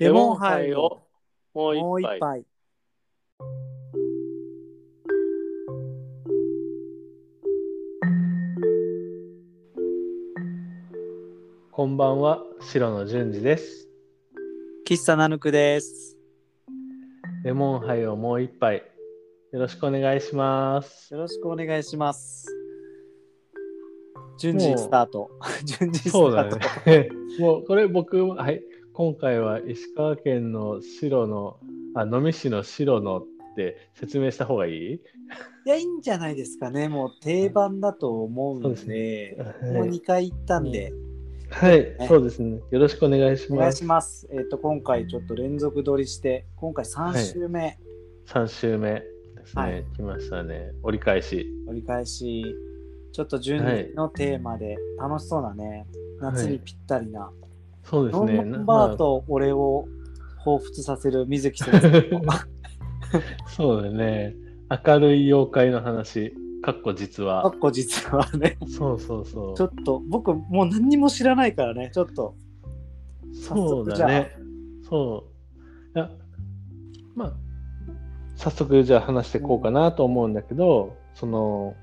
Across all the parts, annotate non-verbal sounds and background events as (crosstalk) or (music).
レモンハイをももうう一杯。こんばんは、白野淳二です。喫茶ナヌクです。レモンハイをもう一杯。よろしくお願いします。よろしくお願いします。順次スタート。(laughs) 順次スタそうだート。ね。(laughs) もうこれ僕、はい、今回は石川県の白の、あ、能美市の白のって説明した方がいい？いや、いいんじゃないですかね。もう定番だと思うんで、そうですもう2回行ったんで、はい、ねそうですね。よろしくお願いしお願います。します。えっ、と、今回ちょっと連続撮りして、今回3週目、3週目ですね。はい来ましたね。折り返し。折り返し、ちょっと順次のテーマで楽しそうなね、夏にぴったりな、ノそうですね。ンバーと俺を彷彿させる水木先生。(laughs) そうだね。明るい妖怪の話、かっこ実かはっ。こ実はね、そうそうそう。ちょっと僕もう何にも知らないからね、ちょっと。そうだね。そう。いや、まあ、早速じゃあ話していこうかなと思うんだけど、その、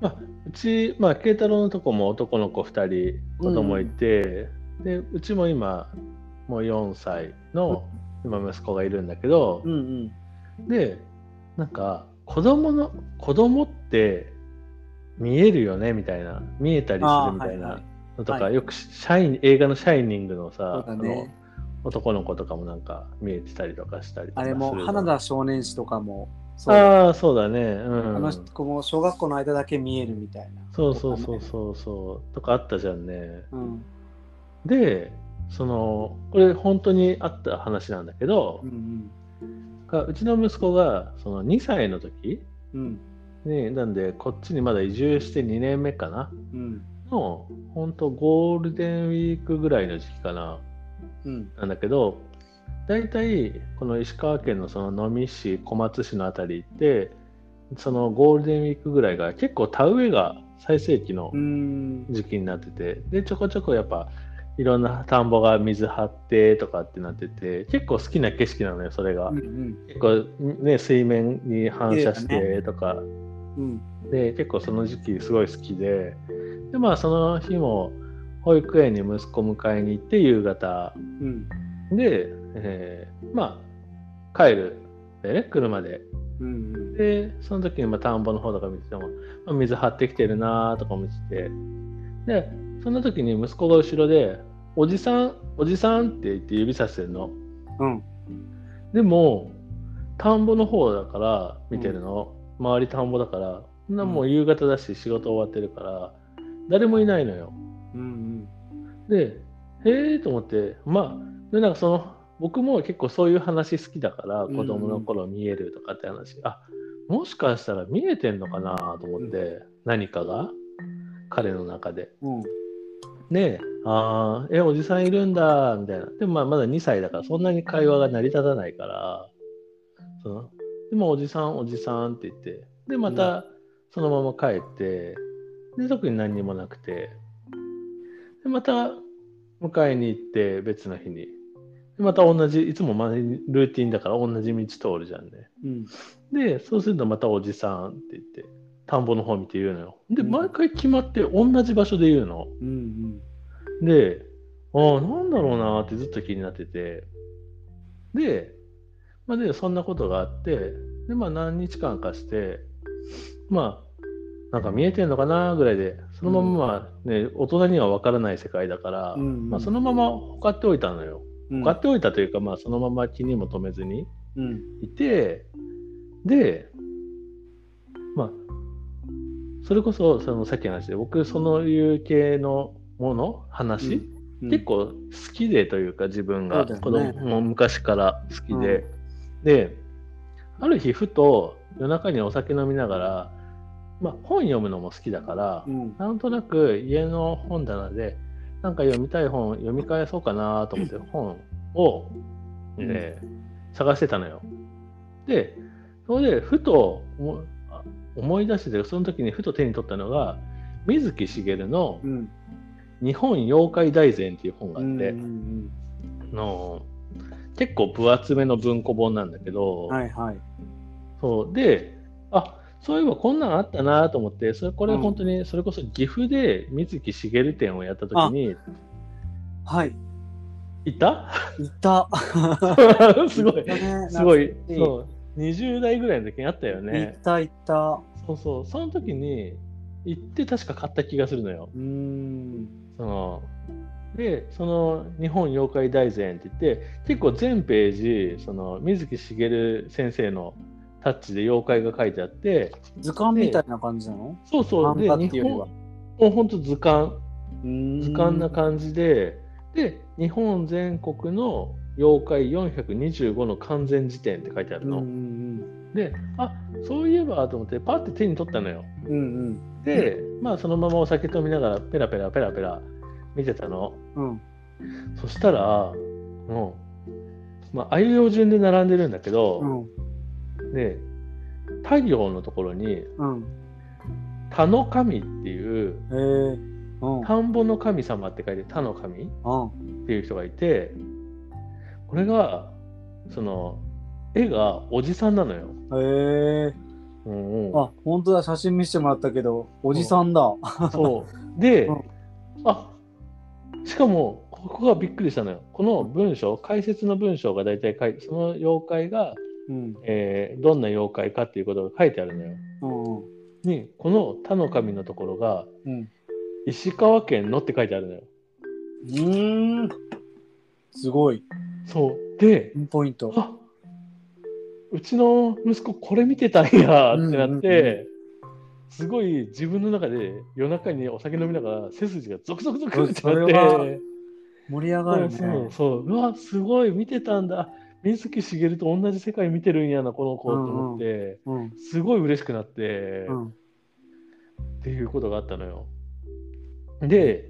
まあ、うち、まあ、慶太郎のとこも男の子2人子供いて、で、うちも今、もう4歳の今息子がいるんだけど、うんうん。でなんか子供の子供って見えるよねみたいな。見えたりするみたいなあーはいはい。のとか、はい。よくシャイン映画の「シャイニング」のさ、ね。あの男の子とかもなんか見えてたりとかしたりとかあれもの花田少年誌とかもああそうだねうんあの子も小学校の間だけ見えるみたいな。そうそうそうそうそうとかあったじゃんねうん。でそのこれ本当にあった話なんだけどう、んがうちの息子がその2歳の時うん。うん。ね、なんでこっちにまだ移住して2年目かなうん。の本当ゴールデンウィークぐらいの時期かなうん。なんだけど大体この石川県のその能美市小松市のあたりってそのゴールデンウィークぐらいが結構田植えが最盛期のうん。時期になっててでちょこちょこやっぱいろんな田んぼが水張ってとかってなってて結構好きな景色なのよそれが、うん。結構ね水面に反射してとか、うん。で結構その時期すごい好きででまあその日も保育園に息子迎えに行って夕方うん。で、えーまあ帰る。でね車で。うん。でその時にまあ田んぼの方とか見てても、まあ、水張ってきてるなとか見てて。でその時に息子が後ろで「おじさんおじさん」って言って指さしてるの。うん。でも田んぼの方だから見てるの、周り田んぼだからそんなもう夕方だし仕事終わってるから誰もいないのよ。うん。でへえと思ってまあでなんかその僕も結構そういう話好きだからうん子供の頃見えるとかって話、あもしかしたら見えてんのかなと思って、何かが彼の中で。うん。であーえおじさんいるんだみたいな。でもまあまだ2歳だからそんなに会話が成り立たないからそのでもおじさんおじさんって言ってでまたそのまま帰ってで特に何にもなくてでまた迎えに行って別の日に。でまた同じいつもまあルーティンだから同じ道通るじゃんねうん。でそうするとまたおじさんって言って田んぼの方見て言うのよでうん毎回決まって同じ場所で言うの、うん。で、ああ、なんだろうなってずっと気になってて、で、まあ、で、そんなことがあって、で、まあ、何日間かして、まあ、なんか見えてんのかなぐらいで、そのまま、まあね、大人には分からない世界だから、うん。まあ、そのまま放っておいたのよ。うん。放っておいたというか、まあ、そのまま気にも留めずにうん。いて、で、まあ、それこそ、そのさっきの話で、僕、そのいう系のもの、話、うん結構好きでというか自分が子供も昔から好きで、である日ふと夜中にお酒飲みながら、まあ、本読むのも好きだから、うん。なんとなく家の本棚でなんか読みたい本読み返そうかなと思って本を、えー探してたのよ。でそれでふと思い出してその時にふと手に取ったのが水木しげるのうん。「日本妖怪大全」っていう本があうん。って、の結構分厚めの文庫本なんだけど、はいはい。そうであそういえばこんなんあったなと思ってそれこれうん。本当にそれこそ岐阜で水木しげる展をやった時にはい。いた？いた。(laughs) すごい。ねすごい。そう。20代ぐらいの時にあったよいねたいた。そうそう。その時に行って確か買った気がするのよ。うーん。そのでその「日本妖怪大全」って言って結構全ページその水木しげる先生のタッチで妖怪が書いてあって図鑑みたいな感じなの？そうそうで日本もうほんと図鑑図鑑な感じで、で日本全国の妖怪425の完全辞典って書いてあるの、んであそういえばと思ってパッて手に取ったのようん。うんで、まあそのままお酒飲みながらペラペラペラペラ見てたのうん。うん。そしたらもう、まあ、あいうえお順で並んでるんだけど、うん。で太陽のところにうん。田の神っていうえー。うん。田んぼの神様って書いて田の神うん。っていう人がいてこれがその絵がおじさんなのよ。えー。うんうんあ、本当だ。写真見せてもらったけど、おじさんだ。そうで、(laughs) うんあしかもここがびっくりしたのよ。この文章解説の文章が大体その妖怪が、うん。えーどんな妖怪かっていうことが書いてあるのよ。うん。にこの田の神のところがうん。石川県のって書いてあるのよ。うーん。すごい。そうでポイント。あうちの息子これ見てたんやってなって、うんうんうすごい自分の中で夜中にお酒飲みながら背筋がゾクゾクゾクってそなって。盛り上がるね。そうそううわすごい見てたんだ水木しげると同じ世界見てるんやなこの子と思って、うん。すごい嬉しくなって、っうん。ていうことがあったのよで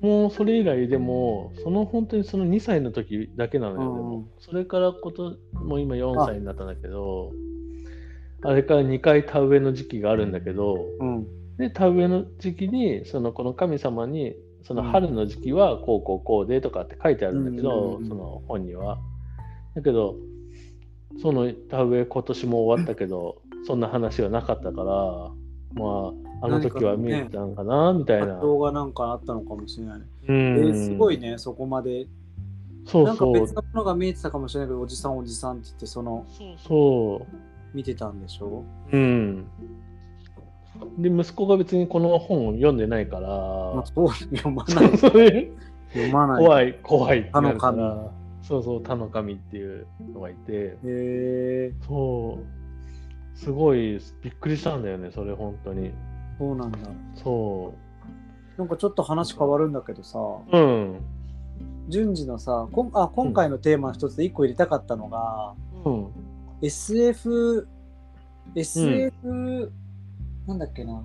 もうそれ以来でもその本当にその2歳の時だけなのよ、うんでもそれからこともう今4歳になったんだけどあれから2回田植えの時期があるんだけどうん。で田植えの時期にそのこの神様にその春の時期はこうこうこうでとかって書いてあるんだけど、うんその本には。だけどその田植え今年も終わったけどそんな話はなかったからまああの時は見えてたんかなみたいな。動画なんかあったのかもしれないね。すごいね、そこまで。そうそうなんか別のものが見えてたかもしれないけど、おじさんおじさんって言って、その、そ見てたんでしょ？う。うん。で息子が別にこの本を読んでないかまあら、そう、読まない。(laughs) 読まない。怖い怖いってなるからそうそう他の神っていうのがいて。へえそう。すごいびっくりしたんだよねそれ本当に。そうなんだ。そなんかちょっと話変わるんだけどさ、ううん。順次のさ、こんあ今回のテーマの一つで一個入れたかったのが、うん。SF、SF、なんだっけな。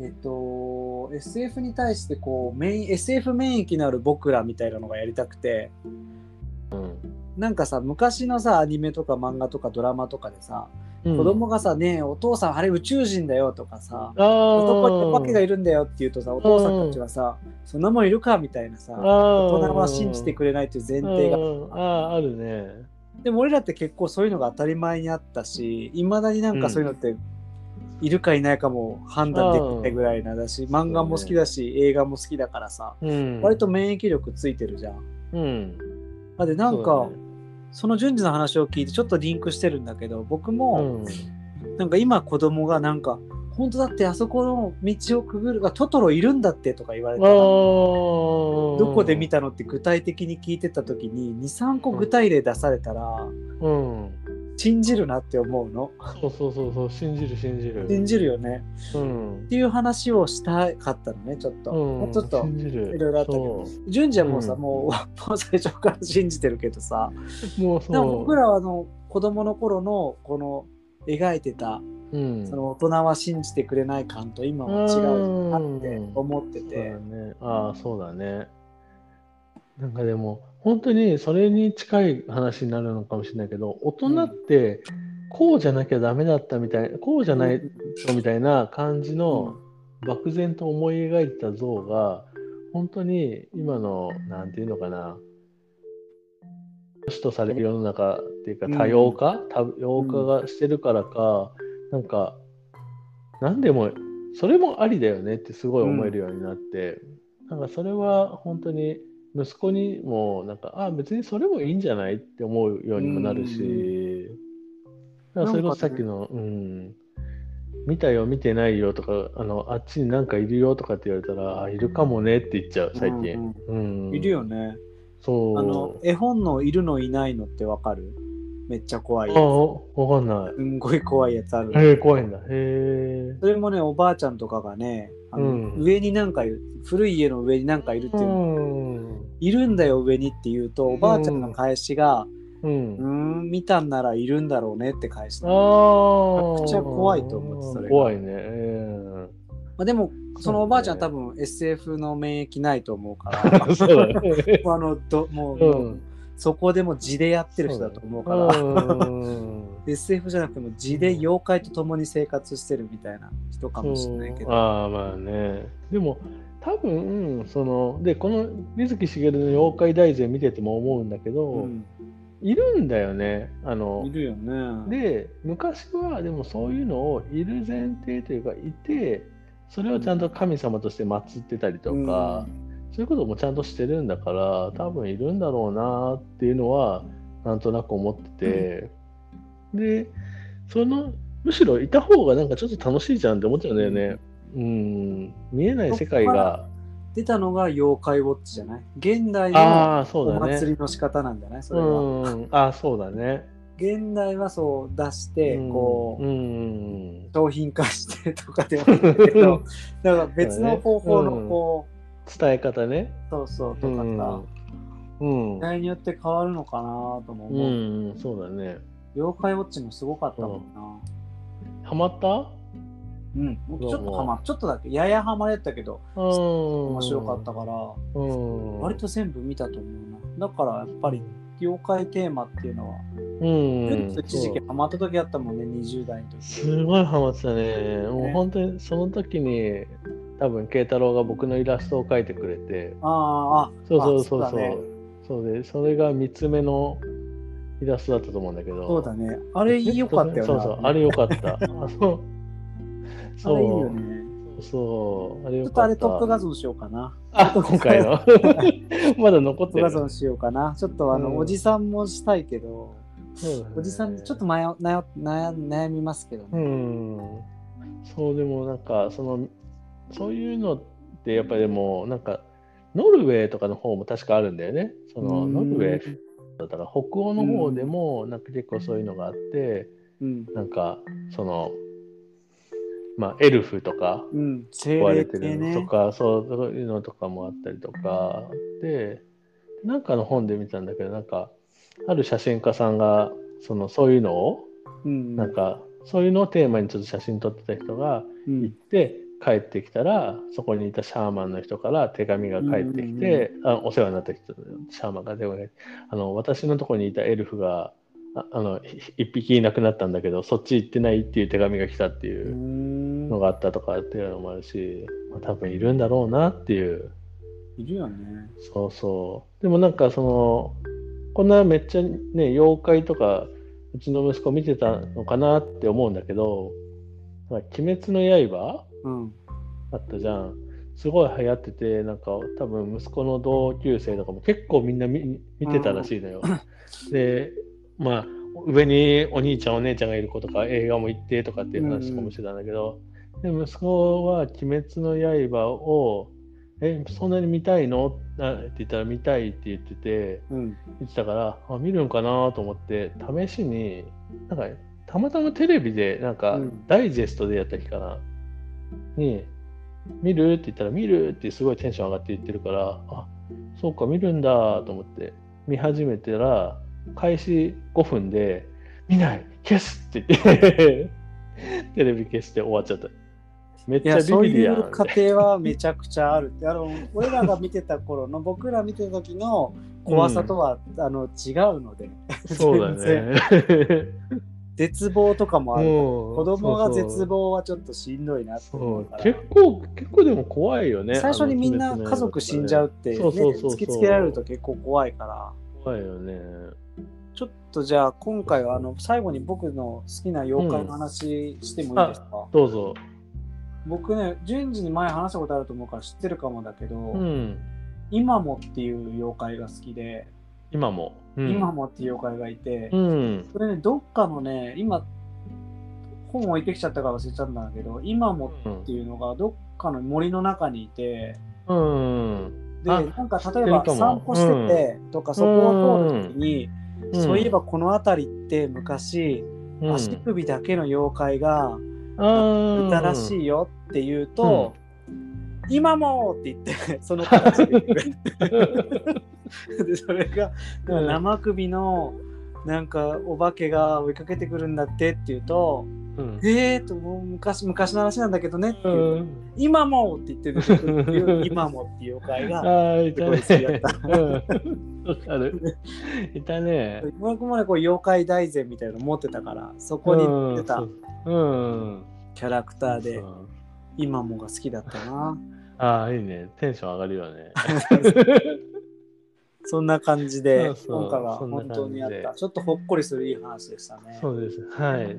えっと、SF に対してこう、免 SF 免疫のある僕らみたいなのがやりたくて、うん。なんかさ、昔のさ、アニメとか漫画とかドラマとかでさ、うん。子供がさ、ねえ、お父さんあれ宇宙人だよとかさ、男にお化けがいるんだよって言うとさ、お父さんたちはさ、そんなもんいるかみたいなさ、大大人は信じてくれないという前提が。ああるね。でも俺らって結構そういうのが当たり前にあったし、いまだになんかそういうのって、いるかいないかも判断できないぐらいなだし、漫画も好きだし、映画も好きだからさ、うん。割と免疫力ついてるじゃん。うん。あで、なんか、そね。その順次の話を聞いてちょっとリンクしてるんだけど、僕うも、ん。なんか今子供がなんか、本当だってあそこの道をくぐる、あトトロいるんだってとか言われたら、どこで見たのって具体的に聞いてた時に23個具体例出されたらうん信じるなって思うの。そうそうそうそう信じる信じる。信じるよね。うん。っていう話をしたかったのねちょっと、うん。もうちょっと信じる。いろいろあったけど。そ順次はもうさ、うん。もうもう最初から信じてるけどさ。うもうそう。僕らはあの子供の頃のこの描いてたうん。その大人は信じてくれない感と今は違うなって思ってそうだて、ね。ああ、そうだね。なんかでも、本当にそれに近い話になるのかもしれないけど、大人ってこうじゃなきゃダメだったみたい、こうじゃないとみたいな感じの漠然と思い描いた像が、本当に今の、なんていうのかな、主とされる世の中っていうか多様化、多様化がしてるからか、なんか、何でも、それもありだよねってすごい思えるようになって、なんかそれは本当に息子にも、なんか、あ別にそれもいいんじゃないって思うようにもなるし、だからそれこそさっきの、うん、見たよ、見てないよとか、あのあっちになんかいるよとかって言われたら、あいるかもねって言っちゃう、最近。うんうんいるよね。そう。あの、絵本のいるのいないのってわかる？めっちゃ怖いやあ、わかんないつ。。すんごい怖いやつある。へえ、怖いんだ。へえ。それもね、おばあちゃんとかがね、あのうん上になんかいる、古い家の上になんかいるっていうの、ん。いるんだよ上にって言うと、おばあちゃんの返しが、う。うん見たんならいるんだろうねって返しあた。あ。めちゃくちゃ怖いと思ってそれが怖いね。えまあ、でも、そのおばあちゃん多分 SF の免疫ないと思うから、え (laughs) そうだね。(laughs) あのどもう、うん。そこでも地でやってる人だと思うから、うん。(laughs) SF じゃなくても地で妖怪と共に生活してるみたいな人かもしれないけど。ああ、まあね。でも、多分、その、で、この水木しげるの妖怪大全見てても思うんだけど、うんいるんだよね。あのい、るよね。で昔はでもそういうのをいる前提というかいてそれをちゃんと神様として祀ってたりとか、そういうこともちゃんとしてるんだから多分いるんだろうなっていうのはなんとなく思ってて、でそのむしろいた方がなんかちょっと楽しいじゃんって思っちゃうんだよね。うん、見えない世界が。出たのが妖怪ウォッチじゃない？現代あのおだね。祭りの仕方なんじゃない？それは。うん、ああそうだね。現代はそう出して、うん。こう、うん。商品化してとかでもいいんだけど、(laughs) だから別の方法のこ伝え方ね。う、そうそうとかさ、うん時代によって変わるのかなともう思う。ん、そうだね。妖怪ウォッチもすごかったもんな。ハマった？うん、ちょっとハマちょっとだけ、ややハマれたけど、うん。面白かったから、うん。割と全部見たと思うな。だからやっぱり、妖怪テーマっていうのは、うん。一時期ハマった時あったもんね、20代の時。すごいハマってたね。もう本当にその時に、多分慶太郎が僕のイラストを描いてくれて、ああ、あそうそうそうそう。ねそうで、それが3つ目のイラストだったと思うんだけど。そうだね。あれ良かったよね。そうそう、あれよかった。(laughs) あそう。あれいいよそう。ね。そう。あれちょよかった。っとあれトップ画像しようかな。あ、今回の？(laughs) まだ残ってるトップ画。像しようかな。ちょっとあの、うんおじさんもしたいけど、おじさんちょっと悩悩悩悩みますけどうね。ん。そう、でもなんか、その、そういうのってやっぱりでも、なんか、ノルウェーとかの方も確かあるんだよね。その、ノルウェーだったら北欧の方でも、なんか結構そういうのがあって、うん。なんか、その、まあ、エルフとか、壊れてるのとね。か、そうそういうのとかもあったりとかでなんかの本で見たんだけどなんかある写真家さんがそのそういうのをうん。なんかそういうのをテーマにちょっと写真撮ってた人がうん行って帰ってきたらそこにいたシャーマンの人から手紙が返ってきて、あお世話になった人シャーマンが手紙があの私のところにいたエルフがああのひ一匹いなくなったんだけどそっち行ってないっていう手紙が来たっていうう。んのがあったとかっていうのもあるし、まあ、多分いるんだろうなっていういるよね。そうそうでもなんかそのこんなめっちゃね妖怪とかうちの息子見てたのかなって思うんだけど「まあ鬼滅の刃うん。」あったじゃんすごい流行っててなんか多分息子の同級生とかも結構みんな見見てたらしいのよ。でまあ上にお兄ちゃんお姉ちゃんがいる子とか映画も行ってとかっていう話とかもしてたんだけど、で息子は「鬼滅の刃」を「えそんなに見たいの?」って言ったら「見たい」って言っててうん。言ってたからあ見るんかなと思って試しになんかたまたまテレビでなんかうんダイジェストでやった日かな、に「見る?」って言ったら「見る?」ってすごいテンション上がって言ってるからあそうか見るんだと思って見始めたら開始5分で「見ない消す!」って言ってテレビ消して終わっちゃっためっちゃビそういビリやんう過程はめちゃくちゃあるって。あの、(laughs) 俺らが見てた頃の、僕ら見てた時の怖さとは、あの違うので。そうだね絶望とかもある。子子供が絶望はちょっとしんどいなって。結構、結構でも怖いよね。最初にみんな家族死んじゃうって、ね、突きつけられると結構怖いから。怖いよね。ちょっとじゃあ今回はあの最後に僕の好きな妖怪の話してもいいですか、どうぞ。僕ね、順次に前話したことあると思うから知ってるかもだけど、うん。今もっていう妖怪が好きで、今も。うん、今もっていう妖怪がいて、うん。それね、どっかのね、今、本置いてきちゃったから忘れちゃったんだけど、今もっていうのがどっかの森の中にいて、うん。で、あなんか例えば散歩しててとか、そこを通るときに、うんそういえばこの辺りって昔、うん、足首だけの妖怪があいたらしい。いよって言うと、今もって言って、その形で (laughs) (laughs) で、それが、生首の、なんかお化けが追いかけてくるんだってって言うと、うん。えーと、もう昔、昔の話なんだけどねって言うと、うん。今もって言ってる (laughs) 今もっていう妖怪が、いたね。すごい好きだったうんわかる。(laughs) いたね。僕もね、こう妖怪大全みたいなの持ってたから、そこに出たうん。うん。キャラクターで今もが好きだったな。ああ、いいね。テンション上がるよね。そんな感じで、今回は本当にあった。ちょっとほっこりするいい話でしたね。そうです。はい。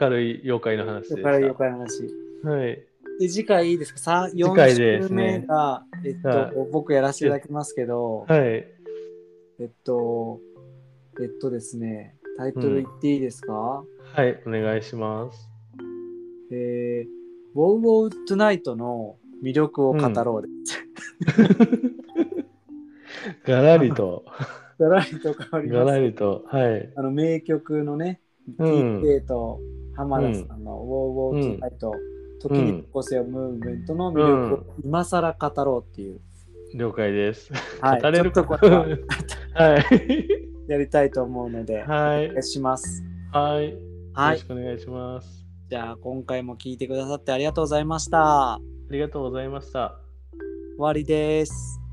明るい妖怪の話でした。妖怪の話。はい。で、次回いいですか？さ次回 ?4 です週ね目が、えっはと、僕やらせていただきますけど、はい。えっと、えっとですね、タイトル言っていいですか、はい。お願いします。えー、ウォウウォウトゥナイトの魅力を語ろうです。ガラリと、ガラリと変わりガます。ラリと、はい。あの名曲のね、うん TK と浜田さんのウォウウォウトゥナイト、時に起こせよムーブメントの魅力を今更語ろうっていう、了解です。はい、語れるこれは (laughs) はい。やりたいと思うので、はいお願い。します。はい。よはいろし。くお願いします。じゃあ今回も聞いてくださってありがとうございました。ありがとうございました。終わりです。